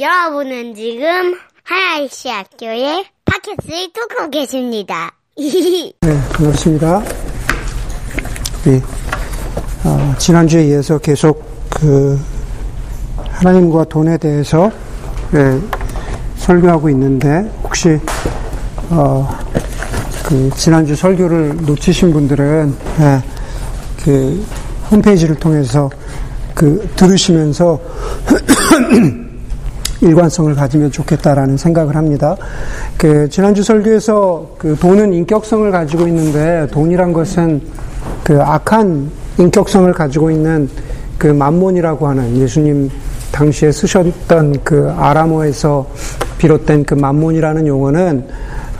여러분은 지금 하나이시 학교의 팟캐스트를 듣고 계십니다. 네, 반갑습니다. 우리, 어, 지난주에 이어서 계속 그, 하나님과 돈에 대해서, 예, 설교하고 있는데, 혹시, 어, 그, 지난주 설교를 놓치신 분들은, 예, 그, 홈페이지를 통해서 그, 들으시면서, 일관성을 가지면 좋겠다라는 생각을 합니다. 그 지난주 설교에서 그 돈은 인격성을 가지고 있는데 돈이란 것은 그 악한 인격성을 가지고 있는 그 만몬이라고 하는 예수님 당시에 쓰셨던 그 아람어에서 비롯된 그 만몬이라는 용어는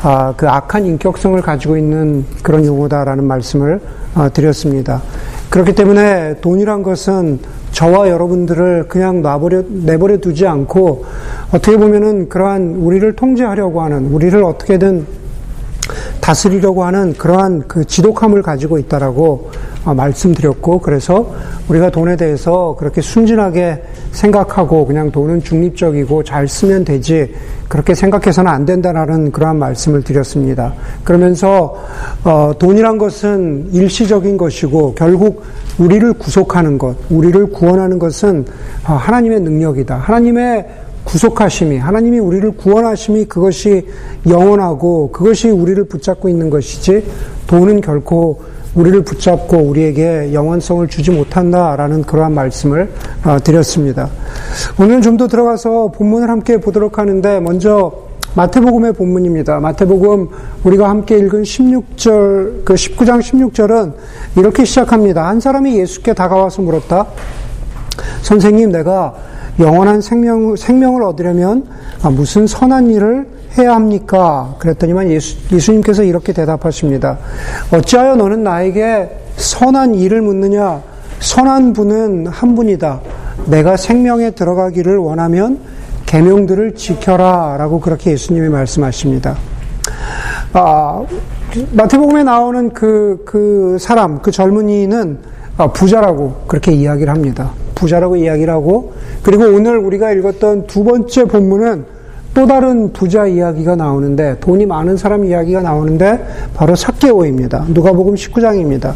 아, 그 악한 인격성을 가지고 있는 그런 용어다라는 말씀을 아, 드렸습니다. 그렇기 때문에 돈이란 것은 저와 여러분들을 그냥 놔버려, 내버려 두지 않고 어떻게 보면은 그러한 우리를 통제하려고 하는, 우리를 어떻게든 다스리려고 하는 그러한 그 지독함을 가지고 있다라고 어, 말씀드렸고, 그래서 우리가 돈에 대해서 그렇게 순진하게 생각하고 그냥 돈은 중립적이고 잘 쓰면 되지, 그렇게 생각해서는 안 된다라는 그러한 말씀을 드렸습니다. 그러면서, 어, 돈이란 것은 일시적인 것이고, 결국 우리를 구속하는 것, 우리를 구원하는 것은 어, 하나님의 능력이다. 하나님의 구속하심이, 하나님이 우리를 구원하심이 그것이 영원하고 그것이 우리를 붙잡고 있는 것이지 돈은 결코 우리를 붙잡고 우리에게 영원성을 주지 못한다라는 그러한 말씀을 어, 드렸습니다. 오늘 좀더 들어가서 본문을 함께 보도록 하는데 먼저 마태복음의 본문입니다. 마태복음 우리가 함께 읽은 16절, 그 19장 16절은 이렇게 시작합니다. 한 사람이 예수께 다가와서 물었다. 선생님, 내가 영원한 생명, 생명을 얻으려면 무슨 선한 일을 해야 합니까? 그랬더니만 예수, 예수님께서 이렇게 대답하십니다. 어찌하여 너는 나에게 선한 일을 묻느냐? 선한 분은 한 분이다. 내가 생명에 들어가기를 원하면 계명들을 지켜라라고 그렇게 예수님이 말씀하십니다. 아, 마태복음에 나오는 그, 그 사람, 그 젊은이는 부자라고 그렇게 이야기를 합니다. 부자라고 이야기를 하고, 그리고 오늘 우리가 읽었던 두 번째 본문은 또 다른 부자 이야기가 나오는데, 돈이 많은 사람 이야기가 나오는데, 바로 사케오입니다. 누가복음 19장입니다.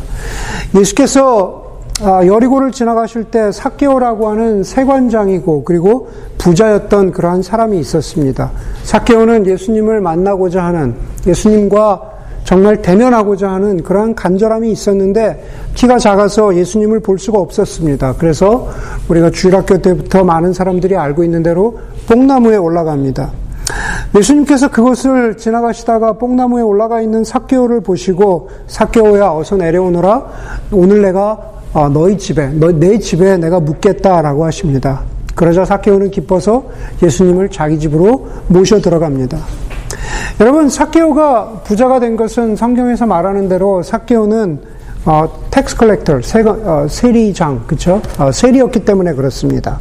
예수께서 여리고를 지나가실 때 사케오라고 하는 세관장이고 그리고 부자였던 그러한 사람이 있었습니다. 사케오는 예수님을 만나고자 하는 예수님과 정말 대면하고자 하는 그러한 간절함이 있었는데 키가 작아서 예수님을 볼 수가 없었습니다. 그래서 우리가 주일학교 때부터 많은 사람들이 알고 있는 대로 뽕나무에 올라갑니다. 예수님께서 그것을 지나가시다가 뽕나무에 올라가 있는 사케오를 보시고 사케오야 어서 내려오너라 오늘 내가 너희 집에 네 집에 내가 묵겠다라고 하십니다. 그러자 삭개오는 기뻐서 예수님을 자기 집으로 모셔 들어갑니다. 여러분 삭개오가 부자가 된 것은 성경에서 말하는 대로 삭개오는 어, tax collector 어, 세리장 그렇죠? 어, 세리였기 때문에 그렇습니다.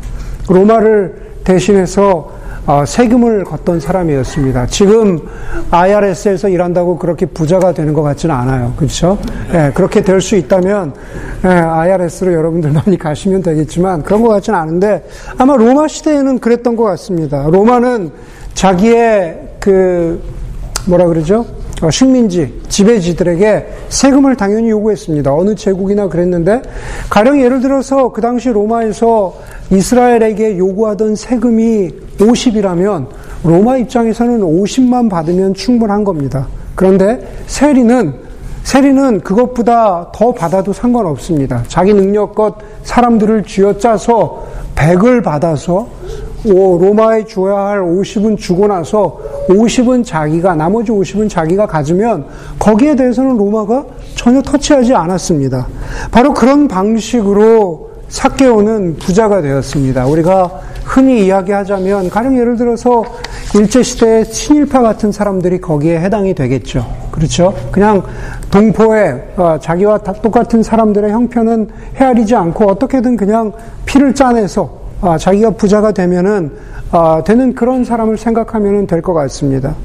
로마를 대신해서 어, 세금을 걷던 사람이었습니다. 지금 IRS에서 일한다고 그렇게 부자가 되는 것 같지는 않아요. 그렇죠? 예, 그렇게 될 수 있다면 예, IRS로 여러분들 많이 가시면 되겠지만 그런 것 같지는 않은데 아마 로마 시대에는 그랬던 것 같습니다. 로마는 자기의 그 뭐라 그러죠? 어, 식민지, 지배지들에게 세금을 당연히 요구했습니다. 어느 제국이나 그랬는데, 가령 예를 들어서 그 당시 로마에서 이스라엘에게 요구하던 세금이 50이라면, 로마 입장에서는 50만 받으면 충분한 겁니다. 그런데 세리는, 세리는 그것보다 더 받아도 상관없습니다. 자기 능력껏 사람들을 쥐어 짜서 100을 받아서 오, 로마에 줘야 할 50은 주고 나서 50은 자기가, 나머지 50은 자기가 가지면 거기에 대해서는 로마가 전혀 터치하지 않았습니다. 바로 그런 방식으로 사케오는 부자가 되었습니다. 우리가 흔히 이야기하자면, 가령 예를 들어서 일제 시대의 친일파 같은 사람들이 거기에 해당이 되겠죠. 그렇죠? 그냥 동포에 어, 자기와 똑같은 사람들의 형편은 헤아리지 않고 어떻게든 그냥 피를 짜내서 아, 자기가 부자가 되면은 아, 되는 그런 사람을 생각하면 될 것 같습니다.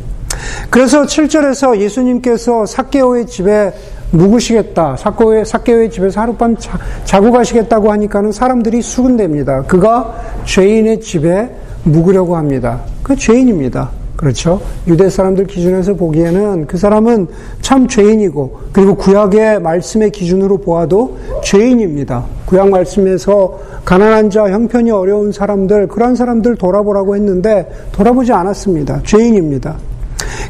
그래서 7절에서 예수님께서 사케오의 집에 묵으시겠다. 사케오의, 사케오의 집에서 하룻밤 자, 자고 가시겠다고 하니까는 사람들이 수군댑니다. 그가 죄인의 집에 묵으려고 합니다. 그 죄인입니다. 그렇죠? 유대 사람들 기준에서 보기에는 그 사람은 참 죄인이고, 그리고 구약의 말씀의 기준으로 보아도 죄인입니다. 구약 말씀에서 가난한 자, 형편이 어려운 사람들, 그런 사람들 돌아보라고 했는데, 돌아보지 않았습니다. 죄인입니다.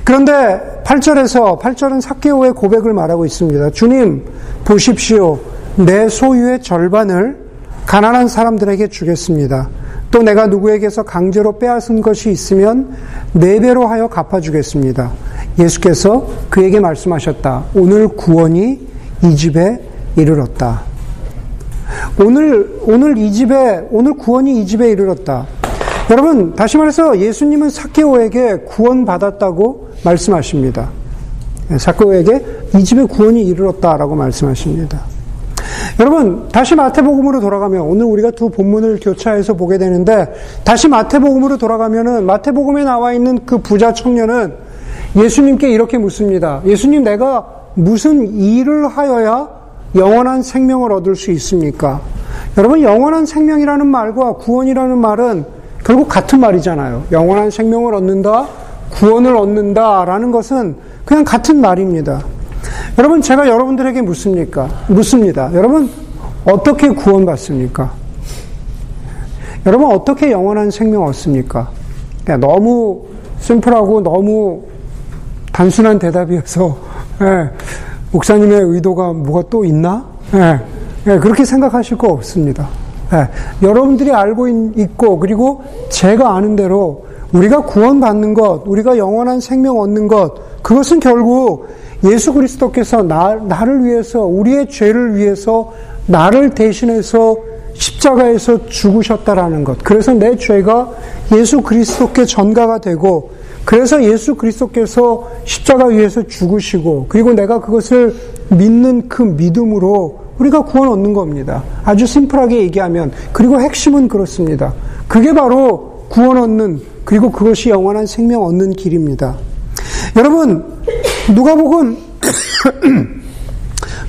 그런데 8절에서, 8절은 사케오의 고백을 말하고 있습니다. 주님, 보십시오. 내 소유의 절반을 가난한 사람들에게 주겠습니다. 또 내가 누구에게서 강제로 빼앗은 것이 있으면 네 배로 하여 갚아주겠습니다. 예수께서 그에게 말씀하셨다. 오늘 구원이 이 집에 이르렀다. 오늘 오늘 이 집에 오늘 구원이 이 집에 이르렀다. 여러분 다시 말해서 예수님은 사케오에게 구원 받았다고 말씀하십니다. 사케오에게 이 집에 구원이 이르렀다라고 말씀하십니다. 여러분, 다시 마태복음으로 돌아가면, 오늘 우리가 두 본문을 교차해서 보게 되는데, 다시 마태복음으로 돌아가면은, 마태복음에 나와 있는 그 부자 청년은 예수님께 이렇게 묻습니다. 예수님, 내가 무슨 일을 하여야 영원한 생명을 얻을 수 있습니까? 여러분, 영원한 생명이라는 말과 구원이라는 말은 결국 같은 말이잖아요. 영원한 생명을 얻는다, 구원을 얻는다라는 것은 그냥 같은 말입니다. 여러분, 제가 여러분들에게 묻습니까? 묻습니다. 여러분, 어떻게 구원받습니까? 여러분, 어떻게 영원한 생명 얻습니까? 너무 심플하고 너무 단순한 대답이어서, 예, 목사님의 의도가 뭐가 또 있나? 예, 예, 그렇게 생각하실 거 없습니다. 예, 여러분들이 알고 있고, 그리고 제가 아는 대로 우리가 구원받는 것, 우리가 영원한 생명 얻는 것, 그것은 결국 예수 그리스도께서 나, 나를 위해서, 우리의 죄를 위해서, 나를 대신해서 십자가에서 죽으셨다라는 것. 그래서 내 죄가 예수 그리스도께 전가가 되고, 그래서 예수 그리스도께서 십자가 위에서 죽으시고, 그리고 내가 그것을 믿는 그 믿음으로 우리가 구원 얻는 겁니다. 아주 심플하게 얘기하면, 그리고 핵심은 그렇습니다. 그게 바로 구원 얻는, 그리고 그것이 영원한 생명 얻는 길입니다. 여러분, 누가복음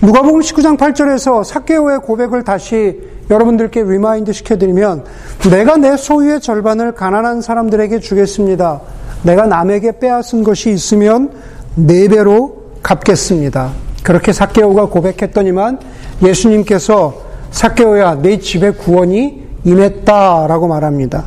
누가복음 19장 8절에서 삭개오의 고백을 다시 여러분들께 remind 시켜드리면 내가 내 소유의 절반을 가난한 사람들에게 주겠습니다. 내가 남에게 빼앗은 것이 있으면 네 배로 갚겠습니다. 그렇게 삭개오가 고백했더니만 예수님께서 사케오야 내 집에 구원이 임했다라고 말합니다.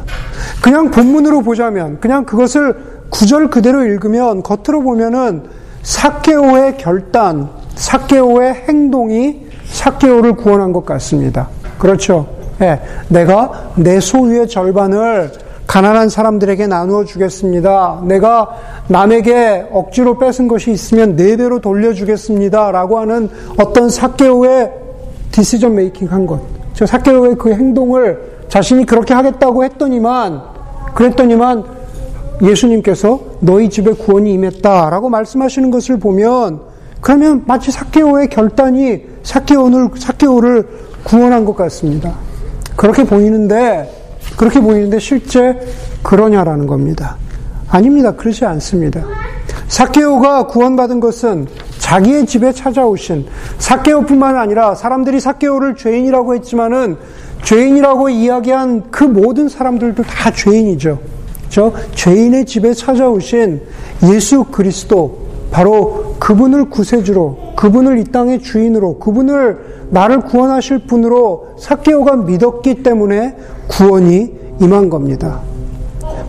그냥 본문으로 보자면 그냥 그것을 구절 그대로 읽으면 겉으로 보면은 사케오의 결단, 사케오의 행동이 사케오를 구원한 것 같습니다. 그렇죠? 네, 내가 내 소유의 절반을 가난한 사람들에게 나누어 주겠습니다. 내가 남에게 억지로 뺏은 것이 있으면 네 배로 돌려주겠습니다. 라고 하는 어떤 사케오의 디시전 메이킹 한 것. 저 사케오의 그 행동을 자신이 그렇게 하겠다고 했더니만, 그랬더니만 예수님께서 너희 집에 구원이 임했다라고 말씀하시는 것을 보면 그러면 마치 사케오의 결단이 사케오를 사케오를 구원한 것 같습니다. 그렇게 보이는데 그렇게 보이는데 실제 그러냐라는 겁니다. 아닙니다. 그렇지 않습니다. 사케오가 구원받은 것은 자기의 집에 찾아오신 사케오뿐만 아니라 사람들이 사케오를 죄인이라고 했지만은 죄인이라고 이야기한 그 모든 사람들도 다 죄인이죠. 저 죄인의 집에 찾아오신 예수 그리스도 바로 그분을 구세주로 그분을 이 땅의 주인으로 그분을 나를 구원하실 분으로 사케오가 믿었기 때문에 구원이 임한 겁니다.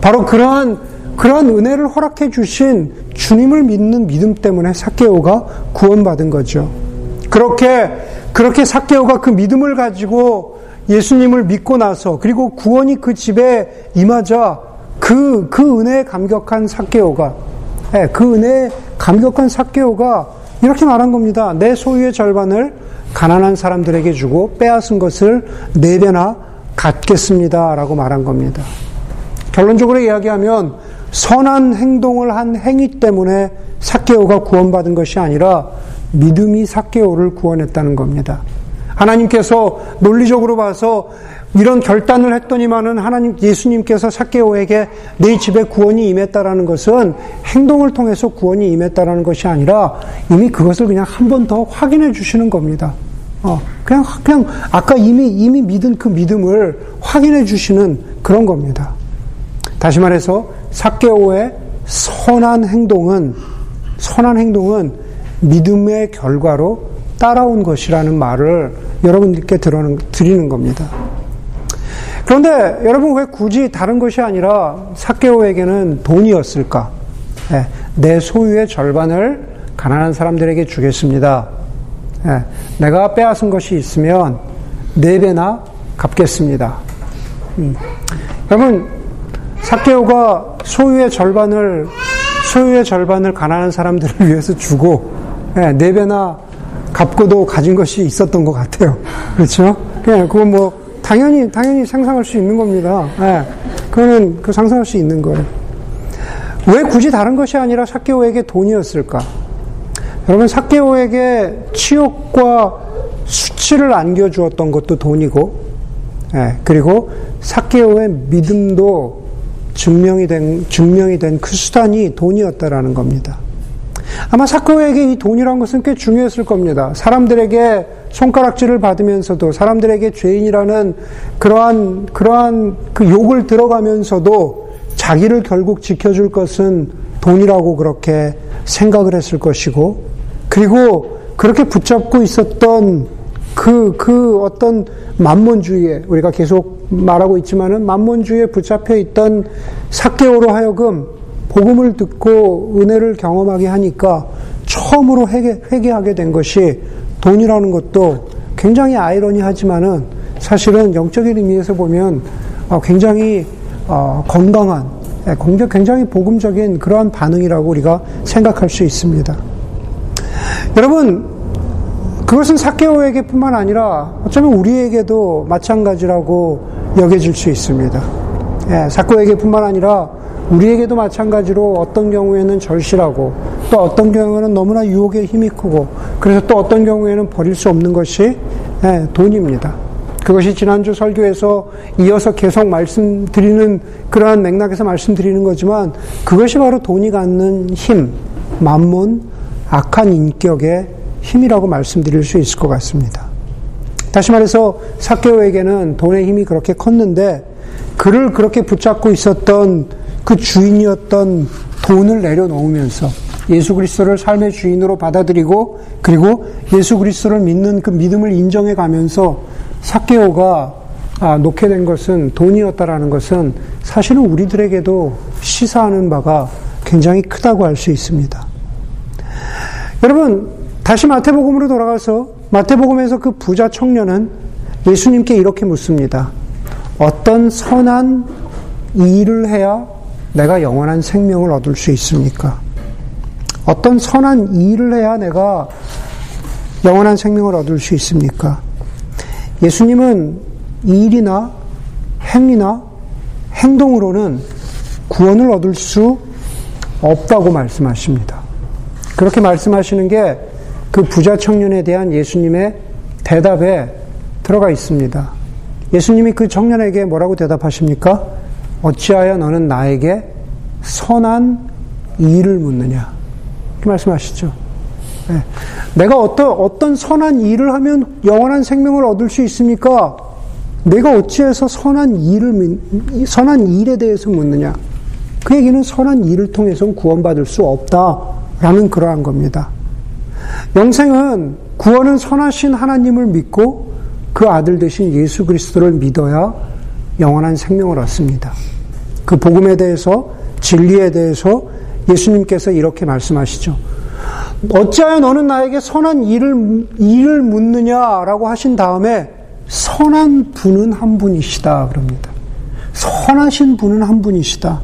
바로 그러한 그러한 은혜를 허락해 주신 주님을 믿는 믿음 때문에 사케오가 구원받은 거죠. 그렇게 그렇게 사케오가 그 믿음을 가지고 예수님을 믿고 나서 그리고 구원이 그 집에 임하자 그, 그 은혜에 감격한 사케오가, 네, 그 은혜에 감격한 사케오가 이렇게 말한 겁니다. 내 소유의 절반을 가난한 사람들에게 주고 빼앗은 것을 네 배나 갖겠습니다. 라고 말한 겁니다. 결론적으로 이야기하면 선한 행동을 한 행위 때문에 사케오가 구원받은 것이 아니라 믿음이 사케오를 구원했다는 겁니다. 하나님께서 논리적으로 봐서 이런 결단을 했더니만은 하나님 예수님께서 사케오에게 내 집에 구원이 임했다라는 것은 행동을 통해서 구원이 임했다라는 것이 아니라 이미 그것을 그냥 한 번 더 확인해 주시는 겁니다. 어, 그냥 그냥 아까 이미 이미 믿은 그 믿음을 확인해 주시는 그런 겁니다. 다시 말해서 사케오의 선한 행동은 선한 행동은 믿음의 결과로 따라온 것이라는 말을 여러분들께 드리는 겁니다. 그런데 여러분 왜 굳이 다른 것이 아니라 사케오에게는 돈이었을까? 네, 내 소유의 절반을 가난한 사람들에게 주겠습니다. 네, 내가 빼앗은 것이 있으면 네 배나 갚겠습니다. 음. 여러분 사케오가 소유의 절반을 소유의 절반을 가난한 사람들을 위해서 주고 네, 네 배나 갚고도 가진 것이 있었던 것 같아요. 그렇죠? 예, 그건 뭐 당연히 당연히 상상할 수 있는 겁니다. 예, 그거는 그 상상할 수 있는 거예요. 왜 굳이 다른 것이 아니라 사케오에게 돈이었을까? 여러분 사케오에게 치욕과 수치를 안겨주었던 것도 돈이고, 예, 그리고 사케오의 믿음도 증명이 된 증명이 된 그 수단이 돈이었다라는 겁니다. 아마 사케오에게 이 돈이란 것은 꽤 중요했을 겁니다. 사람들에게 손가락질을 받으면서도 사람들에게 죄인이라는 그러한 그러한 그 욕을 들어가면서도 자기를 결국 지켜줄 것은 돈이라고 그렇게 생각을 했을 것이고 그리고 그렇게 붙잡고 있었던 그, 그 어떤 만몬주의에, 우리가 계속 말하고 있지만은 만몬주의에 붙잡혀 있던 사개오로 하여금 복음을 듣고 은혜를 경험하게 하니까 처음으로 회개, 회개하게 된 것이 돈이라는 것도 굉장히 아이러니하지만은 사실은 영적인 의미에서 보면 어, 굉장히 어, 건강한, 예, 굉장히 복음적인 그러한 반응이라고 우리가 생각할 수 있습니다. 여러분, 그것은 사케오에게 뿐만 아니라 어쩌면 우리에게도 마찬가지라고 여겨질 수 있습니다. 예, 사케오에게 뿐만 아니라 우리에게도 마찬가지로 어떤 경우에는 절실하고 또 어떤 경우에는 너무나 유혹에 힘이 크고 그래서 또 어떤 경우에는 버릴 수 없는 것이 예, 돈입니다. 그것이 지난주 설교에서 이어서 계속 말씀드리는 그러한 맥락에서 말씀드리는 거지만 그것이 바로 돈이 갖는 힘, 만문, 악한 인격의 힘이라고 말씀드릴 수 있을 것 같습니다. 다시 말해서 사케오에게는 돈의 힘이 그렇게 컸는데 그를 그렇게 붙잡고 있었던 그 주인이었던 돈을 내려놓으면서 예수 그리스도를 삶의 주인으로 받아들이고 그리고 예수 그리스도를 믿는 그 믿음을 인정해 가면서 사케오가 아, 놓게 된 것은 돈이었다라는 것은 사실은 우리들에게도 시사하는 바가 굉장히 크다고 할 수 있습니다. 여러분 다시 마태복음으로 돌아가서 마태복음에서 그 부자 청년은 예수님께 이렇게 묻습니다. 어떤 선한 일을 해야 내가 영원한 생명을 얻을 수 있습니까? 어떤 선한 일을 해야 내가 영원한 생명을 얻을 수 있습니까? 예수님은 일이나 행위나 행동으로는 구원을 얻을 수 없다고 말씀하십니다. 그렇게 말씀하시는 게 그 부자 청년에 대한 예수님의 대답에 들어가 있습니다. 예수님이 그 청년에게 뭐라고 대답하십니까? 어찌하여 너는 나에게 선한 일을 묻느냐? 이렇게 말씀하시죠. 네. 내가 어떤, 어떤 선한 일을 하면 영원한 생명을 얻을 수 있습니까? 내가 어찌해서 선한 일을, 선한 일에 대해서 묻느냐? 그 얘기는 선한 일을 통해서는 구원받을 수 없다라는 그러한 겁니다. 영생은 구원은 선하신 하나님을 믿고 그 아들 되신 예수 그리스도를 믿어야 영원한 생명을 얻습니다. 그 복음에 대해서 진리에 대해서 예수님께서 이렇게 말씀하시죠. 어찌하여 너는 나에게 선한 일을, 일을 묻느냐라고 하신 다음에 선한 분은 한 분이시다. 그럽니다. 선하신 분은 한 분이시다.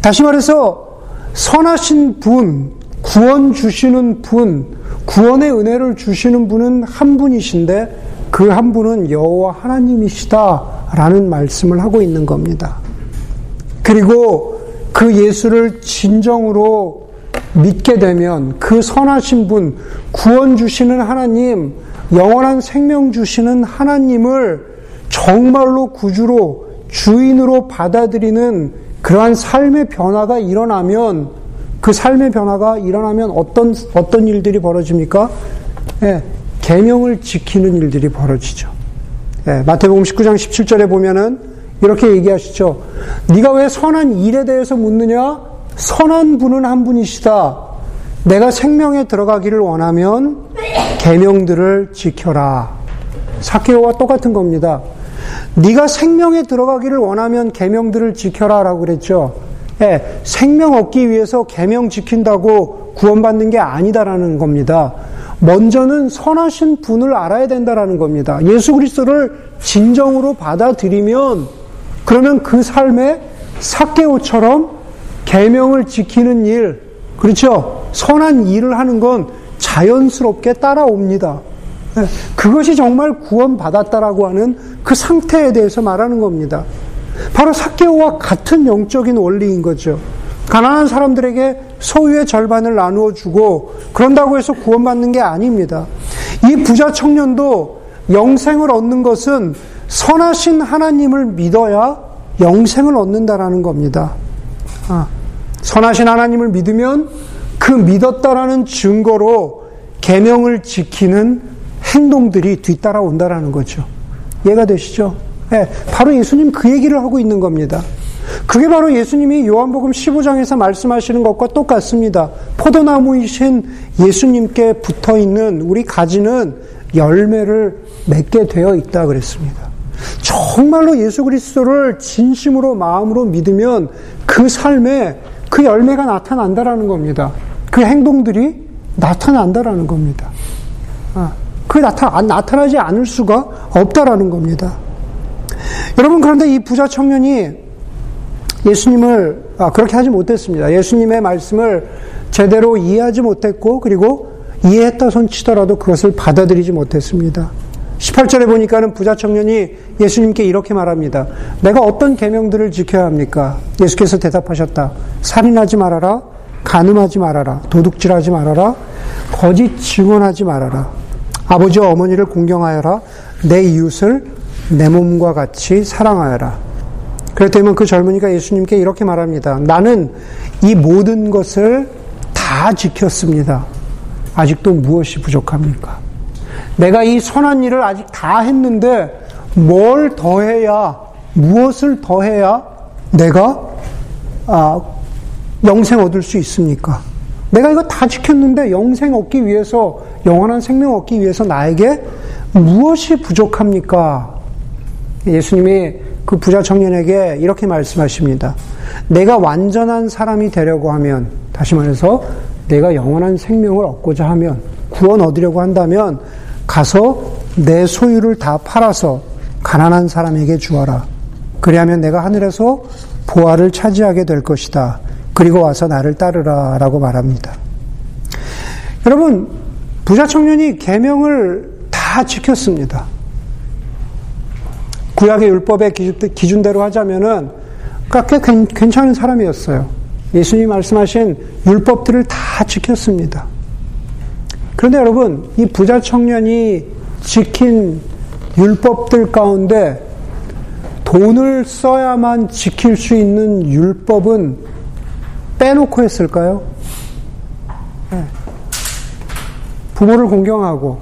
다시 말해서 선하신 분, 구원 주시는 분, 구원의 은혜를 주시는 분은 한 분이신데 그 한 분은 여호와 하나님이시다라는 말씀을 하고 있는 겁니다. 그리고 그 예수를 진정으로 믿게 되면 그 선하신 분, 구원 주시는 하나님, 영원한 생명 주시는 하나님을 정말로 구주로 주인으로 받아들이는 그러한 삶의 변화가 일어나면 그 삶의 변화가 일어나면 어떤 어떤 일들이 벌어집니까? 예, 계명을 지키는 일들이 벌어지죠. 예, 마태복음 19장 17절에 보면은 이렇게 얘기하시죠. 네가 왜 선한 일에 대해서 묻느냐? 선한 분은 한 분이시다. 내가 생명에 들어가기를 원하면 계명들을 지켜라. 사케오와 똑같은 겁니다. 네가 생명에 들어가기를 원하면 계명들을 지켜라라고 그랬죠. 예, 생명 얻기 위해서 계명 지킨다고 구원받는 게 아니다라는 겁니다. 먼저는 선하신 분을 알아야 된다라는 겁니다. 예수 그리스도를 진정으로 받아들이면 그러면 그 삶에 사케오처럼 계명을 지키는 일, 그렇죠? 선한 일을 하는 건 자연스럽게 따라옵니다. 예, 그것이 정말 구원받았다라고 하는 그 상태에 대해서 말하는 겁니다. 바로 사케오와 같은 영적인 원리인 거죠. 가난한 사람들에게 소유의 절반을 나누어 주고 그런다고 해서 구원받는 게 아닙니다. 이 부자 청년도 영생을 얻는 것은 선하신 하나님을 믿어야 영생을 얻는다라는 겁니다. 아, 선하신 하나님을 믿으면 그 믿었다라는 증거로 계명을 지키는 행동들이 뒤따라온다라는 거죠. 이해가 되시죠? 네, 바로 예수님 그 얘기를 하고 있는 겁니다. 그게 바로 예수님이 요한복음 15장에서 말씀하시는 것과 똑같습니다. 포도나무이신 예수님께 붙어 있는 우리 가지는 열매를 맺게 되어 있다 그랬습니다. 정말로 예수 그리스도를 진심으로 마음으로 믿으면 그 삶에 그 열매가 나타난다라는 겁니다. 그 행동들이 나타난다라는 겁니다. 아, 그 나타 나타나지 않을 수가 없다라는 겁니다. 여러분 그런데 이 부자 청년이 예수님을 아, 그렇게 하지 못했습니다. 예수님의 말씀을 제대로 이해하지 못했고 그리고 이해했다 손치더라도 그것을 받아들이지 못했습니다. 18절에 보니까는 부자 청년이 예수님께 이렇게 말합니다. 내가 어떤 계명들을 지켜야 합니까? 예수께서 대답하셨다. 살인하지 말아라. 간음하지 말아라. 도둑질하지 말아라. 거짓 증언하지 말아라. 아버지와 어머니를 공경하여라. 내 이웃을 내 몸과 같이 사랑하여라. 그랬더니 그 젊은이가 예수님께 이렇게 말합니다. 나는 이 모든 것을 다 지켰습니다. 아직도 무엇이 부족합니까? 내가 이 선한 일을 아직 다 했는데 뭘 더해야, 무엇을 더해야 내가 아, 영생 얻을 수 있습니까? 내가 이거 다 지켰는데 영생 얻기 위해서, 영원한 생명 얻기 위해서 나에게 무엇이 부족합니까? 예수님이 그 부자 청년에게 이렇게 말씀하십니다. 내가 완전한 사람이 되려고 하면, 다시 말해서 내가 영원한 생명을 얻고자 하면, 구원 얻으려고 한다면, 가서 내 소유를 다 팔아서 가난한 사람에게 주어라. 그리하면 내가 하늘에서 보화를 차지하게 될 것이다. 그리고 와서 나를 따르라. 라고 말합니다. 여러분, 부자 청년이 계명을 다 지켰습니다. 구약의 율법의 기준대로 하자면은 꽤 괜찮은 사람이었어요. 예수님이 말씀하신 율법들을 다 지켰습니다. 그런데 여러분, 이 부자 청년이 지킨 율법들 가운데 돈을 써야만 지킬 수 있는 율법은 빼놓고 했을까요? 네. 부모를 공경하고,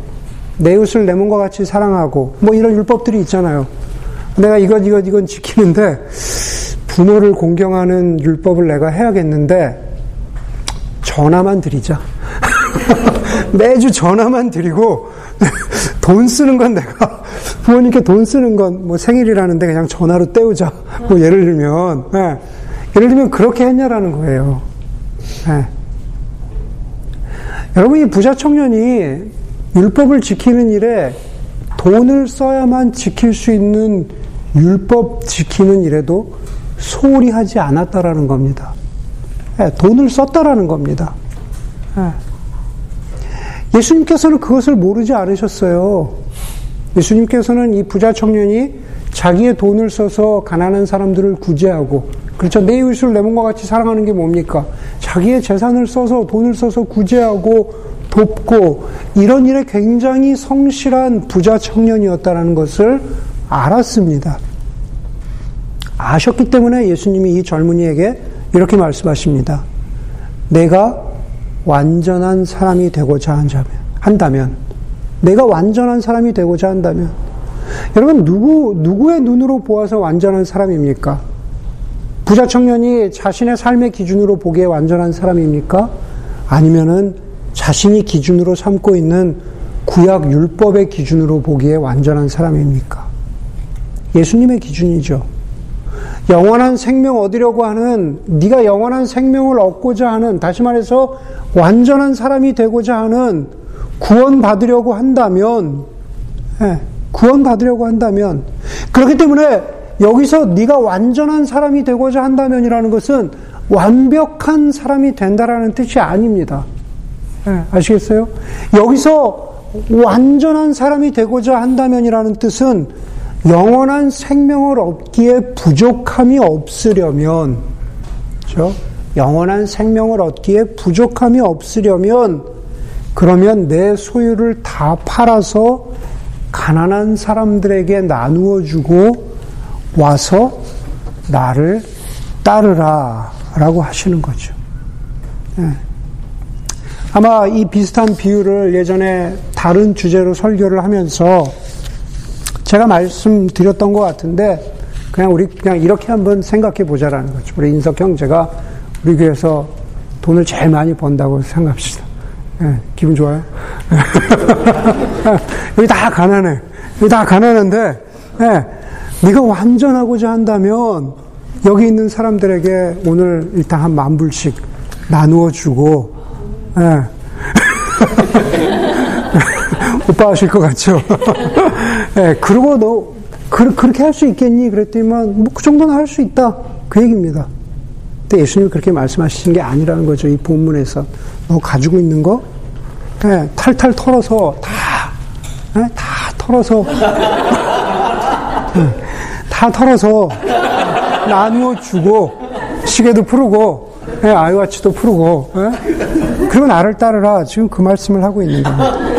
내 이웃을 내 몸과 같이 사랑하고, 뭐 이런 율법들이 있잖아요. 내가 이것, 이것, 이건 지키는데, 부모를 공경하는 율법을 내가 해야겠는데, 전화만 드리자. 매주 전화만 드리고 돈 쓰는 건 내가 부모님께 돈 쓰는 건 뭐 생일이라는데 그냥 전화로 때우자. 뭐 예를 들면 네. 예를 들면 그렇게 했냐라는 거예요. 네. 여러분 이 부자 청년이 율법을 지키는 일에 돈을 써야만 지킬 수 있는 율법 지키는 일에도 소홀히 하지 않았다라는 겁니다. 네, 돈을 썼다라는 겁니다. 예수님께서는 그것을 모르지 않으셨어요. 예수님께서는 이 부자 청년이 자기의 돈을 써서 가난한 사람들을 구제하고, 그렇죠. 내 이웃을 내 몸과 같이 사랑하는 게 뭡니까? 자기의 재산을 써서, 돈을 써서 구제하고, 돕고, 이런 일에 굉장히 성실한 부자 청년이었다는 것을 알았습니다. 아셨기 때문에 예수님이 이 젊은이에게 이렇게 말씀하십니다. 내가 완전한 사람이 되고자 한다면, 내가 완전한 사람이 되고자 한다면, 여러분, 누구, 누구의 눈으로 보아서 완전한 사람입니까? 부자 청년이 자신의 삶의 기준으로 보기에 완전한 사람입니까? 아니면은 자신이 기준으로 삼고 있는 구약 율법의 기준으로 보기에 완전한 사람입니까? 예수님의 기준이죠. 영원한 생명 얻으려고 하는 네가 영원한 생명을 얻고자 하는 다시 말해서 완전한 사람이 되고자 하는 구원 받으려고 한다면 예, 구원 받으려고 한다면 그렇기 때문에 여기서 네가 완전한 사람이 되고자 한다면이라는 것은 완벽한 사람이 된다라는 뜻이 아닙니다. 예, 아시겠어요? 여기서 완전한 사람이 되고자 한다면이라는 뜻은 영원한 생명을 얻기에 부족함이 없으려면, 그렇죠? 영원한 생명을 얻기에 부족함이 없으려면, 그러면 내 소유를 다 팔아서 가난한 사람들에게 나누어 주고 와서 나를 따르라 라고 하시는 거죠. 네. 아마 이 비슷한 비유를 예전에 다른 주제로 설교를 하면서 제가 말씀드렸던 것 같은데 그냥 우리 그냥 이렇게 한번 생각해 보자라는 거죠. 우리 인석 형제가 우리 교회에서 돈을 제일 많이 번다고 생각합시다. 네, 기분 좋아요? 여기 다 가난해. 여기 다 가난한데, 네, 네가 완전하고자 한다면 여기 있는 사람들에게 오늘 일단 한 만 불씩 나누어 주고, 네. 오빠 하실 것 같죠? 네, 그러고 너, 그, 그렇게 할 수 있겠니? 그랬더니만, 뭐, 그 정도는 할 수 있다. 그 얘기입니다. 근데 예수님이 그렇게 말씀하시는 게 아니라는 거죠. 이 본문에서. 너 가지고 있는 거, 네, 탈탈 털어서 다, 네, 다 털어서, 네, 다 털어서 나누어 주고, 시계도 풀고, 네, 아이와치도 풀고, 그리고 나를 따르라. 지금 그 말씀을 하고 있는 겁니다.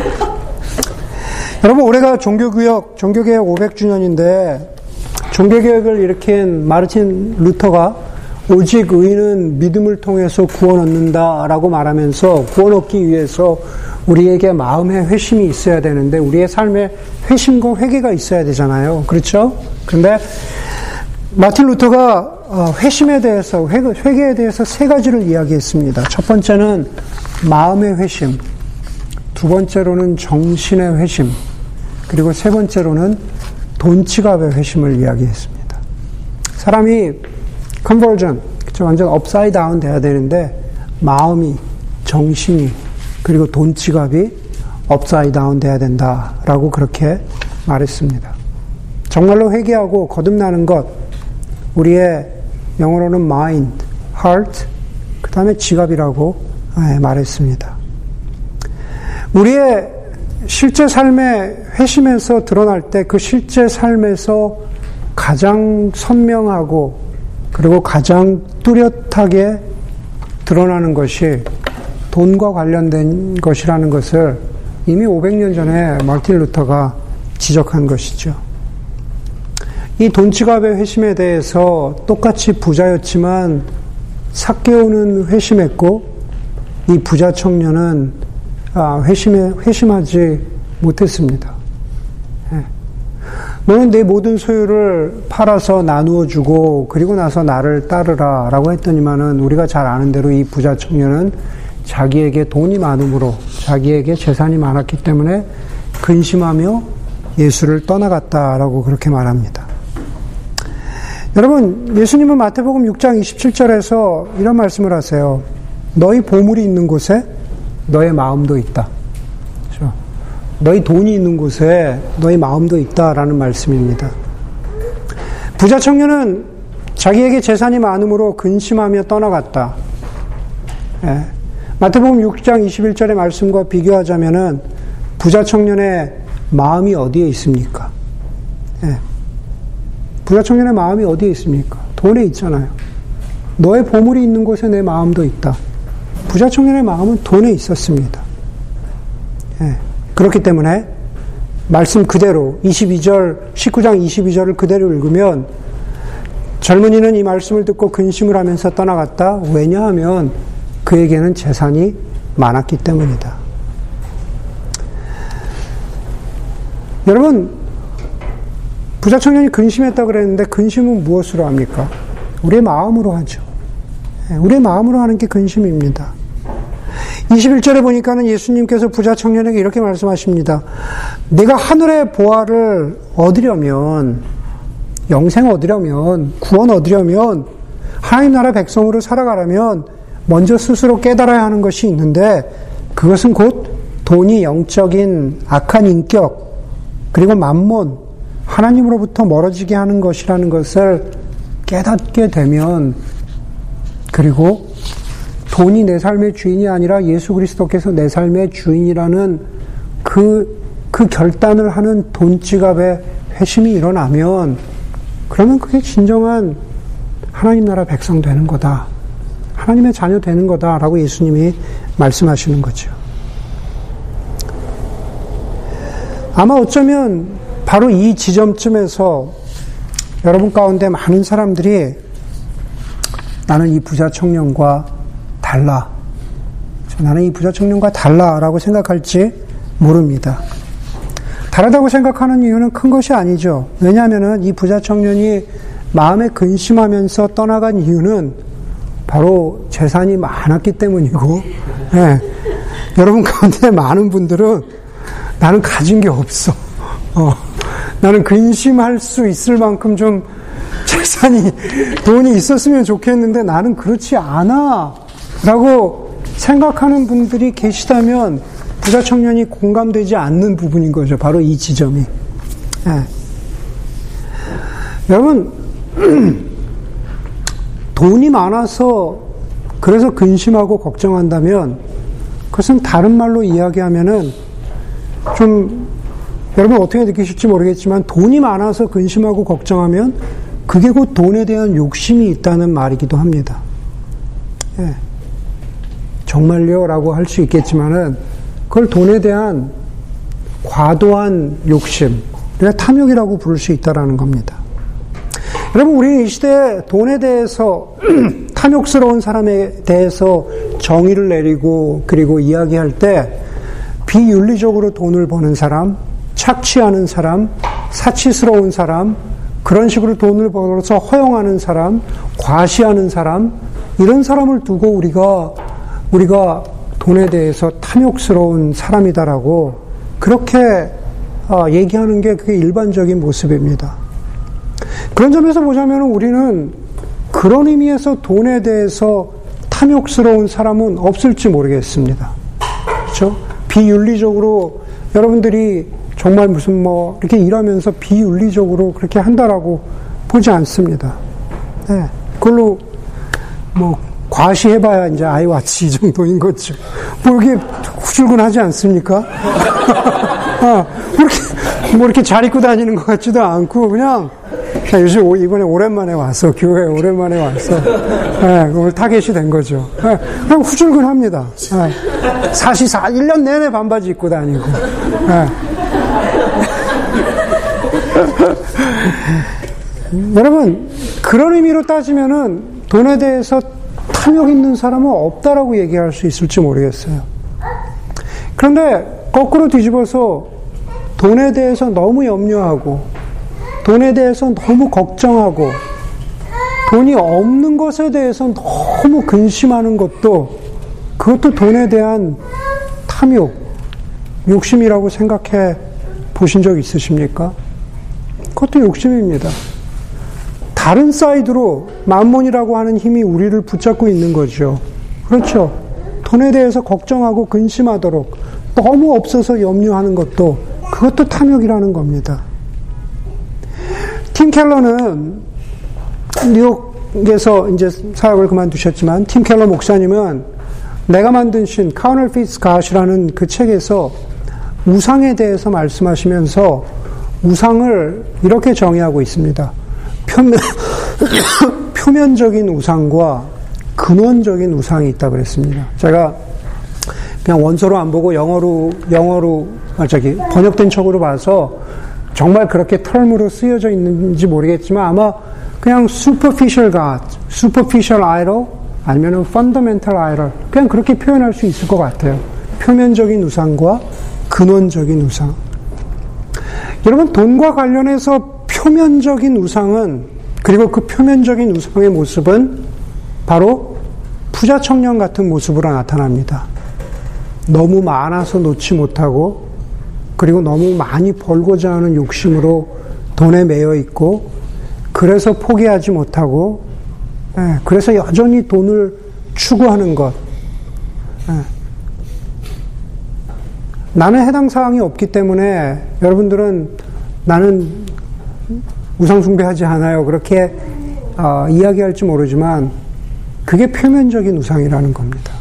여러분, 올해가 종교개혁, 종교개혁 500주년인데, 종교개혁을 일으킨 마르틴 루터가 오직 의인은 믿음을 통해서 구원 얻는다라고 말하면서 구원 얻기 위해서 우리에게 마음의 회심이 있어야 되는데 우리의 삶에 회심과 회개가 있어야 되잖아요. 그렇죠? 그런데 마틴 루터가 어, 회심에 대해서 회개에 대해서 세 가지를 이야기했습니다. 첫 번째는 마음의 회심, 두 번째로는 정신의 회심, 그리고 세 번째로는 돈 지갑의 회심을 이야기했습니다. 사람이 conversion, 완전 upside down 돼야 되는데 마음이, 정신이, 그리고 돈 지갑이 upside down 돼야 된다라고 그렇게 말했습니다. 정말로 회개하고 거듭나는 것, 우리의 영어로는 mind, heart, 그 다음에 지갑이라고 예, 말했습니다. 우리의 실제 삶의 회심에서 드러날 때 그 실제 삶에서 가장 선명하고 그리고 가장 뚜렷하게 드러나는 것이 돈과 관련된 것이라는 것을 이미 500년 전에 마틴 루터가 지적한 것이죠. 이 돈지갑의 회심에 대해서 똑같이 부자였지만 삭개오는 회심했고 이 부자 청년은 아, 회심에 회심하지 못했습니다. 예. 너는 내 모든 소유를 팔아서 나누어 주고 그리고 나서 나를 따르라 라고 했더니만은 우리가 잘 아는 대로 이 부자 청년은 자기에게 돈이 많음으로 자기에게 재산이 많았기 때문에 근심하며 예수를 떠나갔다라고 그렇게 말합니다. 여러분, 예수님은 마태복음 6장 27절에서 이런 말씀을 하세요. 너희 보물이 있는 곳에 너의 마음도 있다. 그렇죠? 너희 돈이 있는 곳에 너희 마음도 있다라는 말씀입니다. 부자 청년은 자기에게 재산이 많음으로 근심하며 떠나갔다. 예. 마태복음 6장 21절의 말씀과 비교하자면은 부자 청년의 마음이 어디에 있습니까? 예. 부자 청년의 마음이 어디에 있습니까? 돈에 있잖아요. 너의 보물이 있는 곳에 내 마음도 있다. 부자 청년의 마음은 돈에 있었습니다. 예. 그렇기 때문에 말씀 그대로 22절 19장 22절을 그대로 읽으면 젊은이는 이 말씀을 듣고 근심을 하면서 떠나갔다. 왜냐하면 그에게는 재산이 많았기 때문이다. 여러분 부자 청년이 근심했다 그랬는데 근심은 무엇으로 합니까? 우리의 마음으로 하죠. 예, 우리의 마음으로 하는 게 근심입니다. 21절에 보니까는 예수님께서 부자 청년에게 이렇게 말씀하십니다. 내가 하늘의 보화를 얻으려면, 영생 얻으려면, 구원 얻으려면, 하나님 나라 백성으로 살아가려면, 먼저 스스로 깨달아야 하는 것이 있는데, 그것은 곧 돈이 영적인 악한 인격, 그리고 만몬, 하나님으로부터 멀어지게 하는 것이라는 것을 깨닫게 되면, 그리고 돈이 내 삶의 주인이 아니라 예수 그리스도께서 내 삶의 주인이라는 그, 그 결단을 하는 돈 지갑에 회심이 일어나면 그러면 그게 진정한 하나님 나라 백성 되는 거다. 하나님의 자녀 되는 거다라고 예수님이 말씀하시는 거죠. 아마 어쩌면 바로 이 지점쯤에서 여러분 가운데 많은 사람들이 나는 이 부자 청년과 달라. 나는 이 부자 청년과 달라라고 생각할지 모릅니다. 다르다고 생각하는 이유는 큰 것이 아니죠. 왜냐하면 이 부자 청년이 마음에 근심하면서 떠나간 이유는 바로 재산이 많았기 때문이고, 네. 여러분 가운데 많은 분들은 나는 가진 게 없어. 어, 나는 근심할 수 있을 만큼 좀 재산이, 돈이 있었으면 좋겠는데 나는 그렇지 않아. 라고 생각하는 분들이 계시다면 부자 청년이 공감되지 않는 부분인 거죠. 바로 이 지점이. 네. 여러분, 돈이 많아서 그래서 근심하고 걱정한다면 그것은 다른 말로 이야기하면은 좀 여러분 어떻게 느끼실지 모르겠지만 돈이 많아서 근심하고 걱정하면 그게 곧 돈에 대한 욕심이 있다는 말이기도 합니다. 예. 정말요? 라고 할 수 있겠지만은 그걸 돈에 대한 과도한 욕심, 그러 탐욕이라고 부를 수 있다라는 겁니다. 여러분, 우리는 이 시대에 돈에 대해서 탐욕스러운 사람에 대해서 정의를 내리고 그리고 이야기할 때 비윤리적으로 돈을 버는 사람, 착취하는 사람, 사치스러운 사람, 그런 식으로 돈을 벌어서 허용하는 사람, 과시하는 사람, 이런 사람을 두고 우리가 우리가 돈에 대해서 탐욕스러운 사람이다라고 그렇게 아, 얘기하는 게 그게 일반적인 모습입니다. 그런 점에서 보자면 우리는 그런 의미에서 돈에 대해서 탐욕스러운 사람은 없을지 모르겠습니다. 그렇죠? 비윤리적으로 여러분들이 정말 무슨 뭐 이렇게 일하면서 비윤리적으로 그렇게 한다라고 보지 않습니다. 네. 그걸로 뭐 과시해봐야 이제 아이와치 이 정도인 거죠. 뭐 이렇게 후줄근하지 않습니까? 어, 이렇게, 뭐 이렇게 잘 입고 다니는 것 같지도 않고, 그냥, 요즘 이번에 오랜만에 와서, 교회 오랜만에 와서, 네, 오늘 타겟이 된 거죠. 네, 그냥 후줄근 합니다. 네, 사시사, 1년 내내 반바지 입고 다니고. 네. 여러분, 그런 의미로 따지면은 돈에 대해서 탐욕 있는 사람은 없다라고 얘기할 수 있을지 모르겠어요. 그런데 거꾸로 뒤집어서 돈에 대해서 너무 염려하고 돈에 대해서 너무 걱정하고 돈이 없는 것에 대해서 너무 근심하는 것도 그것도 돈에 대한 탐욕, 욕심이라고 생각해 보신 적 있으십니까? 그것도 욕심입니다. 다른 사이드로 만몬이라고 하는 힘이 우리를 붙잡고 있는 거죠. 그렇죠. 돈에 대해서 걱정하고 근심하도록 너무 없어서 염려하는 것도 그것도 탐욕이라는 겁니다. 팀 켈러는 뉴욕에서 이제 사역을 그만두셨지만 팀 켈러 목사님은 내가 만든 신 피스 가시라는 그 책에서 우상에 대해서 말씀하시면서 우상을 이렇게 정의하고 있습니다. 표면, 표면적인 우상과 근원적인 우상이 있다 그랬습니다. 제가 그냥 원서로 안 보고 영어로, 영어로, 아, 저기, 번역된 척으로 봐서 정말 그렇게 털무로 쓰여져 있는지 모르겠지만 아마 그냥 superficial God, superficial idol, 아니면 fundamental idol, 그냥 그렇게 표현할 수 있을 것 같아요. 표면적인 우상과 근원적인 우상. 여러분, 돈과 관련해서 표면적인 우상은 그리고 그 표면적인 우상의 모습은 바로 부자 청년 같은 모습으로 나타납니다. 너무 많아서 놓지 못하고 그리고 너무 많이 벌고자 하는 욕심으로 돈에 매여 있고 그래서 포기하지 못하고 예, 그래서 여전히 돈을 추구하는 것. 예. 나는 해당 사항이 없기 때문에 여러분들은 나는 우상숭배하지 않아요. 그렇게 어, 이야기할지 모르지만 그게 표면적인 우상이라는 겁니다.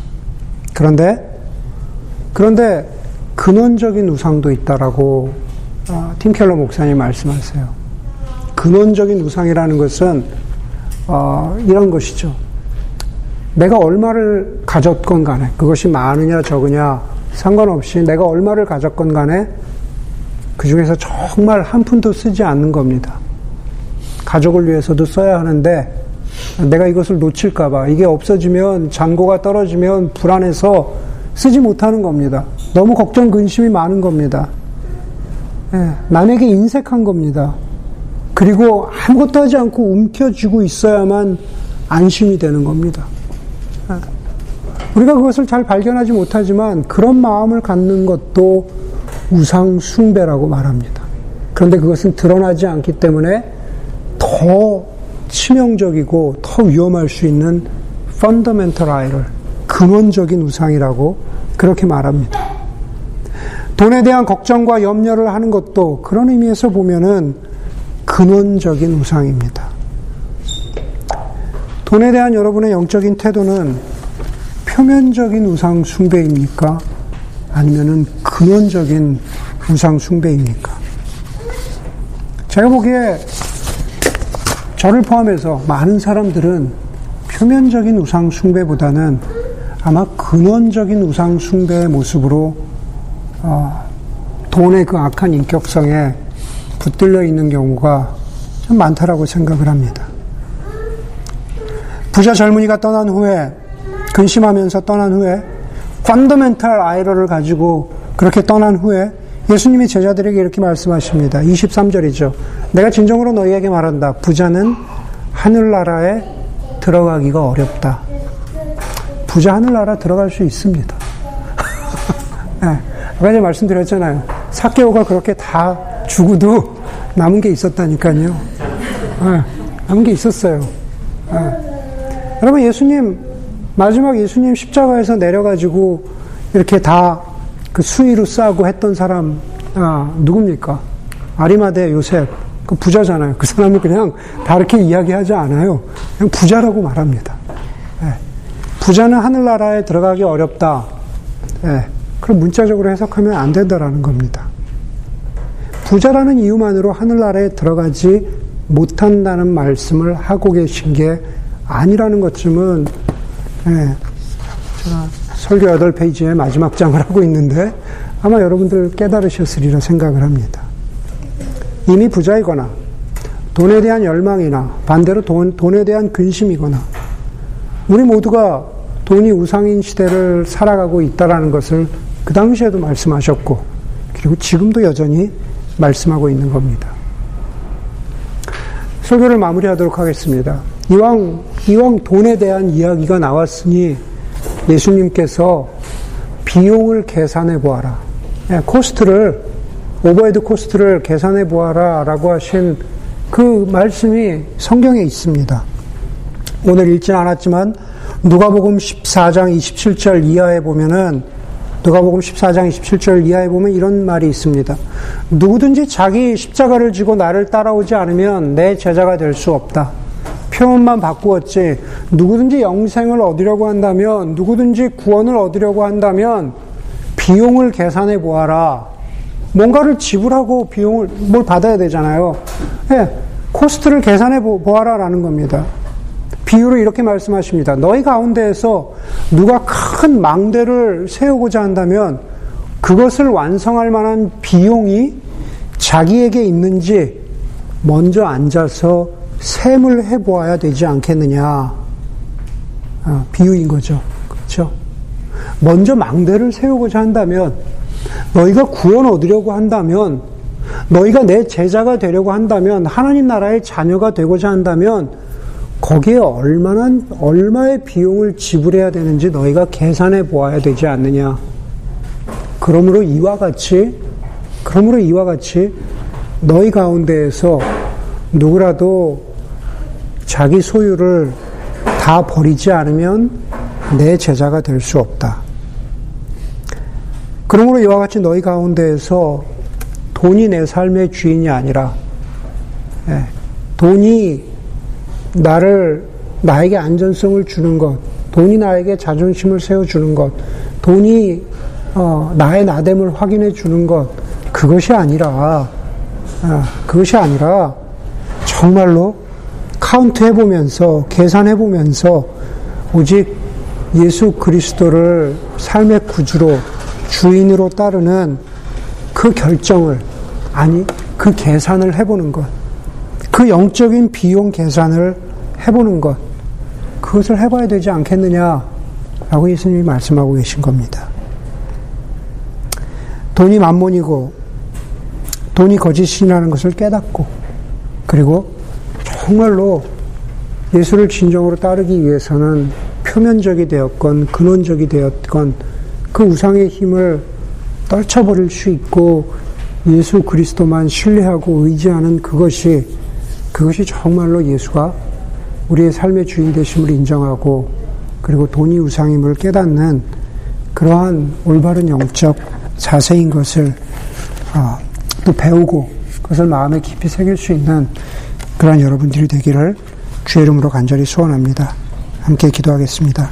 그런데 그런데 근원적인 우상도 있다라고 어, 팀켈러 목사님 말씀하세요. 근원적인 우상이라는 것은 어, 이런 것이죠. 내가 얼마를 가졌건 간에 그것이 많으냐 적으냐 상관없이 내가 얼마를 가졌건 간에 그 중에서 정말 한 푼도 쓰지 않는 겁니다. 가족을 위해서도 써야 하는데 내가 이것을 놓칠까봐 이게 없어지면 잔고가 떨어지면 불안해서 쓰지 못하는 겁니다. 너무 걱정 근심이 많은 겁니다. 예, 남에게 인색한 겁니다. 그리고 아무것도 하지 않고 움켜쥐고 있어야만 안심이 되는 겁니다. 예. 우리가 그것을 잘 발견하지 못하지만 그런 마음을 갖는 것도 우상 숭배라고 말합니다. 그런데 그것은 드러나지 않기 때문에 더 치명적이고 더 위험할 수 있는 펀더멘털 아이를 근원적인 우상이라고 그렇게 말합니다. 돈에 대한 걱정과 염려를 하는 것도 그런 의미에서 보면은 근원적인 우상입니다. 돈에 대한 여러분의 영적인 태도는 표면적인 우상 숭배입니까? 아니면은 근원적인 우상 숭배입니까? 제가 보기에 저를 포함해서 많은 사람들은 표면적인 우상 숭배보다는 아마 근원적인 우상 숭배의 모습으로 어, 돈의 그 악한 인격성에 붙들려 있는 경우가 좀 많다라고 생각을 합니다. 부자 젊은이가 떠난 후에 근심하면서 떠난 후에 펀더멘탈 아이러를 가지고 그렇게 떠난 후에 예수님이 제자들에게 이렇게 말씀하십니다. 23절이죠. 내가 진정으로 너희에게 말한다. 부자는 하늘나라에 들어가기가 어렵다. 부자 하늘나라 들어갈 수 있습니다. 네, 아까 전에 말씀드렸잖아요. 사케오가 그렇게 다 죽어도 남은 게 있었다니까요. 네, 남은 게 있었어요. 네. 여러분 예수님 마지막 예수님 십자가에서 내려가지고 이렇게 다 그 수위로 싸고 했던 사람 아, 누굽니까? 아리마대 요셉 그 부자잖아요. 그 사람은 그냥 다 이렇게 이야기하지 않아요. 그냥 부자라고 말합니다. 네. 부자는 하늘나라에 들어가기 어렵다. 네. 그럼 문자적으로 해석하면 안 된다라는 겁니다. 부자라는 이유만으로 하늘나라에 들어가지 못한다는 말씀을 하고 계신 게 아니라는 것쯤은 네, 제가 설교 8페이지의 마지막 장을 하고 있는데 아마 여러분들 깨달으셨으리라 생각을 합니다. 이미 부자이거나 돈에 대한 열망이나 반대로 돈, 돈에 대한 근심이거나 우리 모두가 돈이 우상인 시대를 살아가고 있다라는 것을 그 당시에도 말씀하셨고 그리고 지금도 여전히 말씀하고 있는 겁니다. 설교를 마무리하도록 하겠습니다. 이왕, 이왕 돈에 대한 이야기가 나왔으니 예수님께서 비용을 계산해 보아라. 예, cost를, overhead cost를 계산해 보아라 라고 하신 그 말씀이 성경에 있습니다. 오늘 읽진 않았지만 누가복음 14장 27절 이하에 보면은 누가복음 14장 27절 이하에 보면 이런 말이 있습니다. 누구든지 자기 십자가를 지고 나를 따라오지 않으면 내 제자가 될 수 없다. 표현만 바꾸었지 누구든지 영생을 얻으려고 한다면 누구든지 구원을 얻으려고 한다면 비용을 계산해 보아라. 뭔가를 지불하고 비용을 뭘 받아야 되잖아요. 네, 코스트를 계산해 보아라라는 겁니다. 비유로 이렇게 말씀하십니다. 너희 가운데에서 누가 큰 망대를 세우고자 한다면 그것을 완성할 만한 비용이 자기에게 있는지 먼저 앉아서 셈을 해보아야 되지 않겠느냐. 아, 비유인 거죠. 그렇죠? 먼저 망대를 세우고자 한다면, 너희가 구원 얻으려고 한다면, 너희가 내 제자가 되려고 한다면 하나님 나라의 자녀가 되고자 한다면 거기에 얼마나 얼마의 비용을 지불해야 되는지 너희가 계산해 보아야 되지 않느냐. 그러므로 이와 같이 그러므로 이와 같이 너희 가운데에서 누구라도 자기 소유를 다 버리지 않으면 내 제자가 될 수 없다. 그러므로 이와 같이 너희 가운데에서 돈이 내 삶의 주인이 아니라 예, 돈이 나를 나에게 안전성을 주는 것, 돈이 나에게 자존심을 세워주는 것, 돈이 어, 나의 나됨을 확인해 주는 것, 그것이 아니라 어, 그것이 아니라 정말로 카운트 해보면서 계산해보면서 오직 예수 그리스도를 삶의 구주로 주인으로 따르는 그 결정을 아니 그 계산을 해보는 것, 그 영적인 비용 계산을 해보는 것, 그것을 해봐야 되지 않겠느냐라고 예수님이 말씀하고 계신 겁니다. 돈이 만몬이고 돈이 거짓이라는 것을 깨닫고 그리고 정말로 예수를 진정으로 따르기 위해서는 표면적이 되었건 근원적이 되었건 그 우상의 힘을 떨쳐버릴 수 있고 예수 그리스도만 신뢰하고 의지하는 그것이 그것이 정말로 예수가 우리의 삶의 주인 되심을 인정하고 그리고 돈이 우상임을 깨닫는 그러한 올바른 영적 자세인 것을 어, 또 배우고 그것을 마음에 깊이 새길 수 있는 그러한 여러분들이 되기를 주의 이름으로 간절히 소원합니다. 함께 기도하겠습니다.